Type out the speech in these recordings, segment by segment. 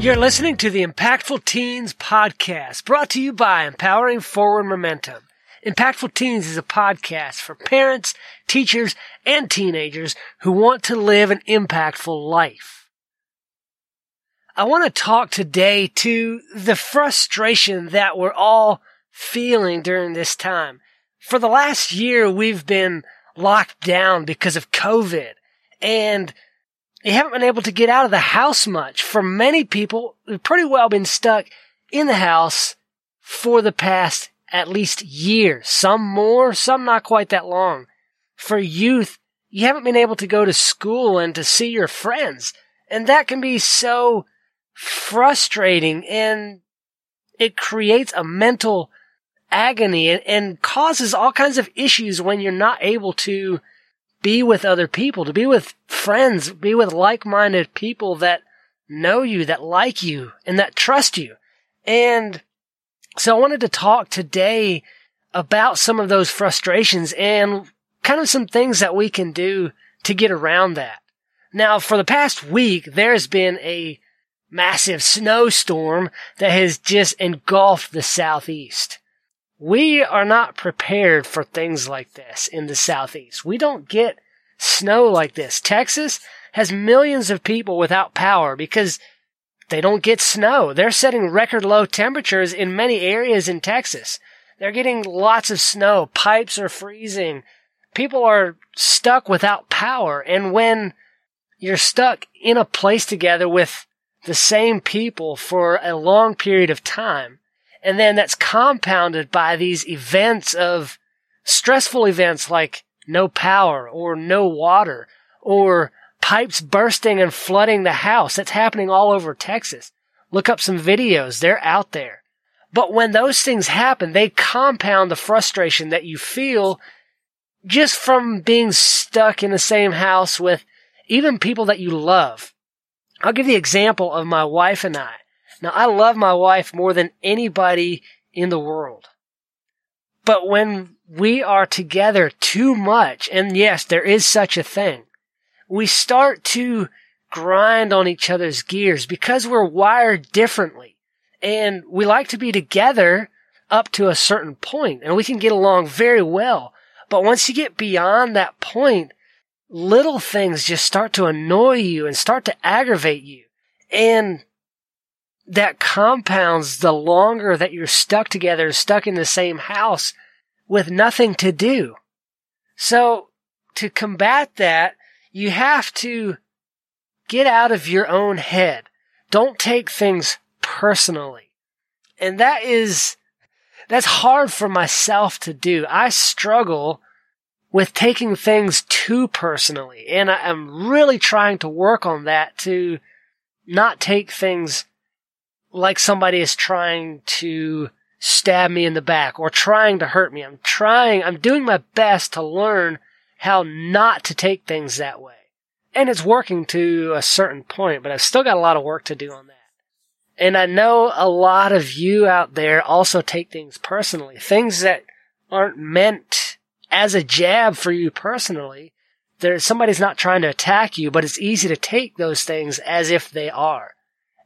You're listening to the Impactful Teens podcast, brought to you by Empowering Forward Momentum. Impactful Teens is a podcast for parents, teachers, and teenagers who want to live an impactful life. I want to talk today to the frustration that we're all feeling during this time. For the last year, we've been locked down because of COVID and you haven't been able to get out of the house much. For many people, we've pretty well been stuck in the house for the past at least year. Some more, some not quite that long. For youth, you haven't been able to go to school and to see your friends. And that can be so frustrating and it creates a mental agony and, and causes all kinds of issues when you're not able to be with other people, to be with friends, be with like-minded people that know you, that like you, and that trust you. And so I wanted to talk today about some of those frustrations and kind of some things that we can do to get around that. Now, for the past week, there's been a massive snowstorm that has just engulfed the southeast. We are not prepared for things like this in the southeast. We don't get snow like this. Texas has millions of people without power because they don't get snow. They're setting record low temperatures in many areas in Texas. They're getting lots of snow. Pipes are freezing. People are stuck without power. And when you're stuck in a place together with the same people for a long period of time, and then that's compounded by these events of stressful events like no power or no water or pipes bursting and flooding the house. That's happening all over Texas. Look up some videos. They're out there. But when those things happen, they compound the frustration that you feel just from being stuck in the same house with even people that you love. I'll give the example of my wife and I. Now, I love my wife more than anybody in the world. But when we are together too much, and yes, there is such a thing, we start to grind on each other's gears because we're wired differently. And we like to be together up to a certain point, and we can get along very well. But once you get beyond that point, little things just start to annoy you and start to aggravate you. And that compounds the longer that you're stuck together, stuck in the same house with nothing to do. So to combat that, you have to get out of your own head. Don't take things personally. And that is, that's hard for myself to do. I struggle with taking things too personally. And I am really trying to work on that to not take things like somebody is trying to stab me in the back or trying to hurt me. I'm trying, I'm doing my best to learn how not to take things that way. And it's working to a certain point, but I've still got a lot of work to do on that. And I know a lot of you out there also take things personally. Things that aren't meant as a jab for you personally. There's somebody's not trying to attack you, but it's easy to take those things as if they are.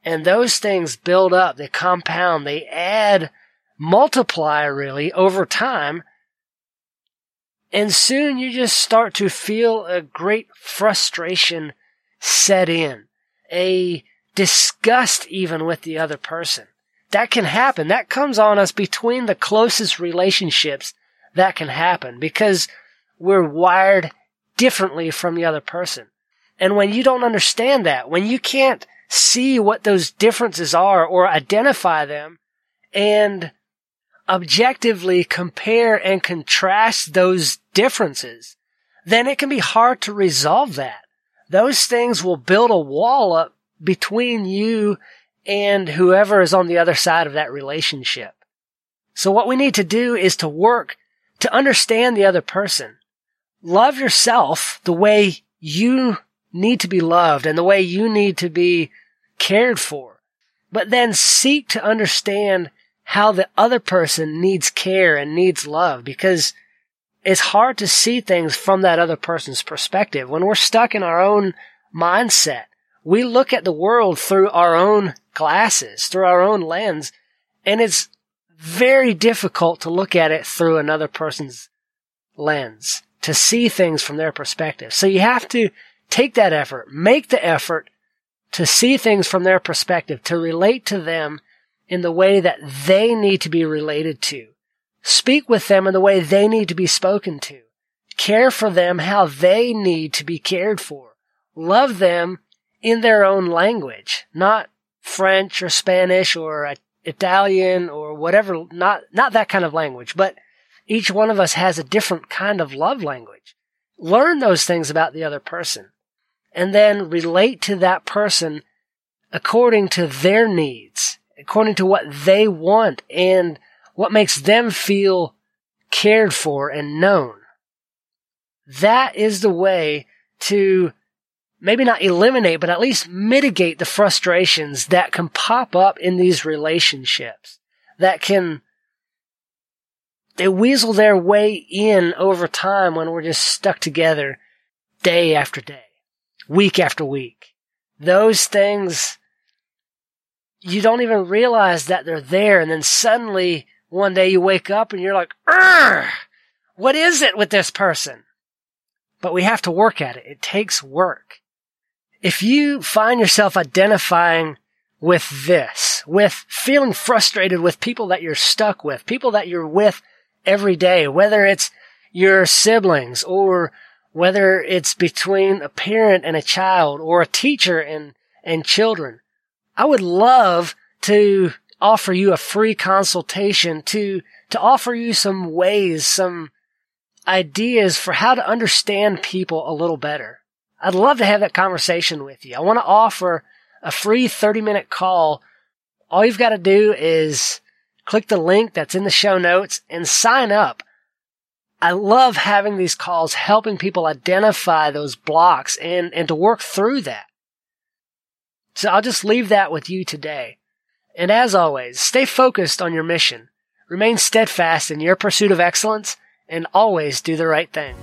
And those things build up, they compound, they add, multiply really over time. And soon you just start to feel a great frustration set in, a disgust even with the other person. That can happen. That comes on us between the closest relationships. That can happen because we're wired differently from the other person. And when you don't understand that, when you can't see what those differences are or identify them and objectively compare and contrast those differences, then it can be hard to resolve that. Those things will build a wall up between you and whoever is on the other side of that relationship. So what we need to do is to work to understand the other person. Love yourself the way you need to be loved and the way you need to be cared for. But then seek to understand how the other person needs care and needs love because it's hard to see things from that other person's perspective. When we're stuck in our own mindset, we look at the world through our own glasses, through our own lens. And it's very difficult to look at it through another person's lens, to see things from their perspective. So you have to take that effort, make the effort to see things from their perspective, to relate to them in the way that they need to be related to. Speak with them in the way they need to be spoken to. Care for them how they need to be cared for. Love them in their own language, not French or Spanish or Italian or whatever, not, not that kind of language, but each one of us has a different kind of love language. Learn those things about the other person and then relate to that person according to their needs, according to what they want and what makes them feel cared for and known. That is the way to maybe not eliminate, but at least mitigate the frustrations that can pop up in these relationships that can they weasel their way in over time when we're just stuck together day after day, week after week. Those things, you don't even realize that they're there. And then suddenly one day you wake up and you're like, what is it with this person? But we have to work at it. It takes work. If you find yourself identifying with this, with feeling frustrated with people that you're stuck with, people that you're with every day, whether it's your siblings or whether it's between a parent and a child or a teacher and, and children. I would love to offer you a free consultation to, to offer you some ways, some ideas for how to understand people a little better. I'd love to have that conversation with you. I want to offer a free 30 minute call. All you've got to do is click the link that's in the show notes and sign up. I love having these calls, helping people identify those blocks and, and to work through that. So I'll just leave that with you today. And as always, stay focused on your mission, remain steadfast in your pursuit of excellence, and always do the right thing.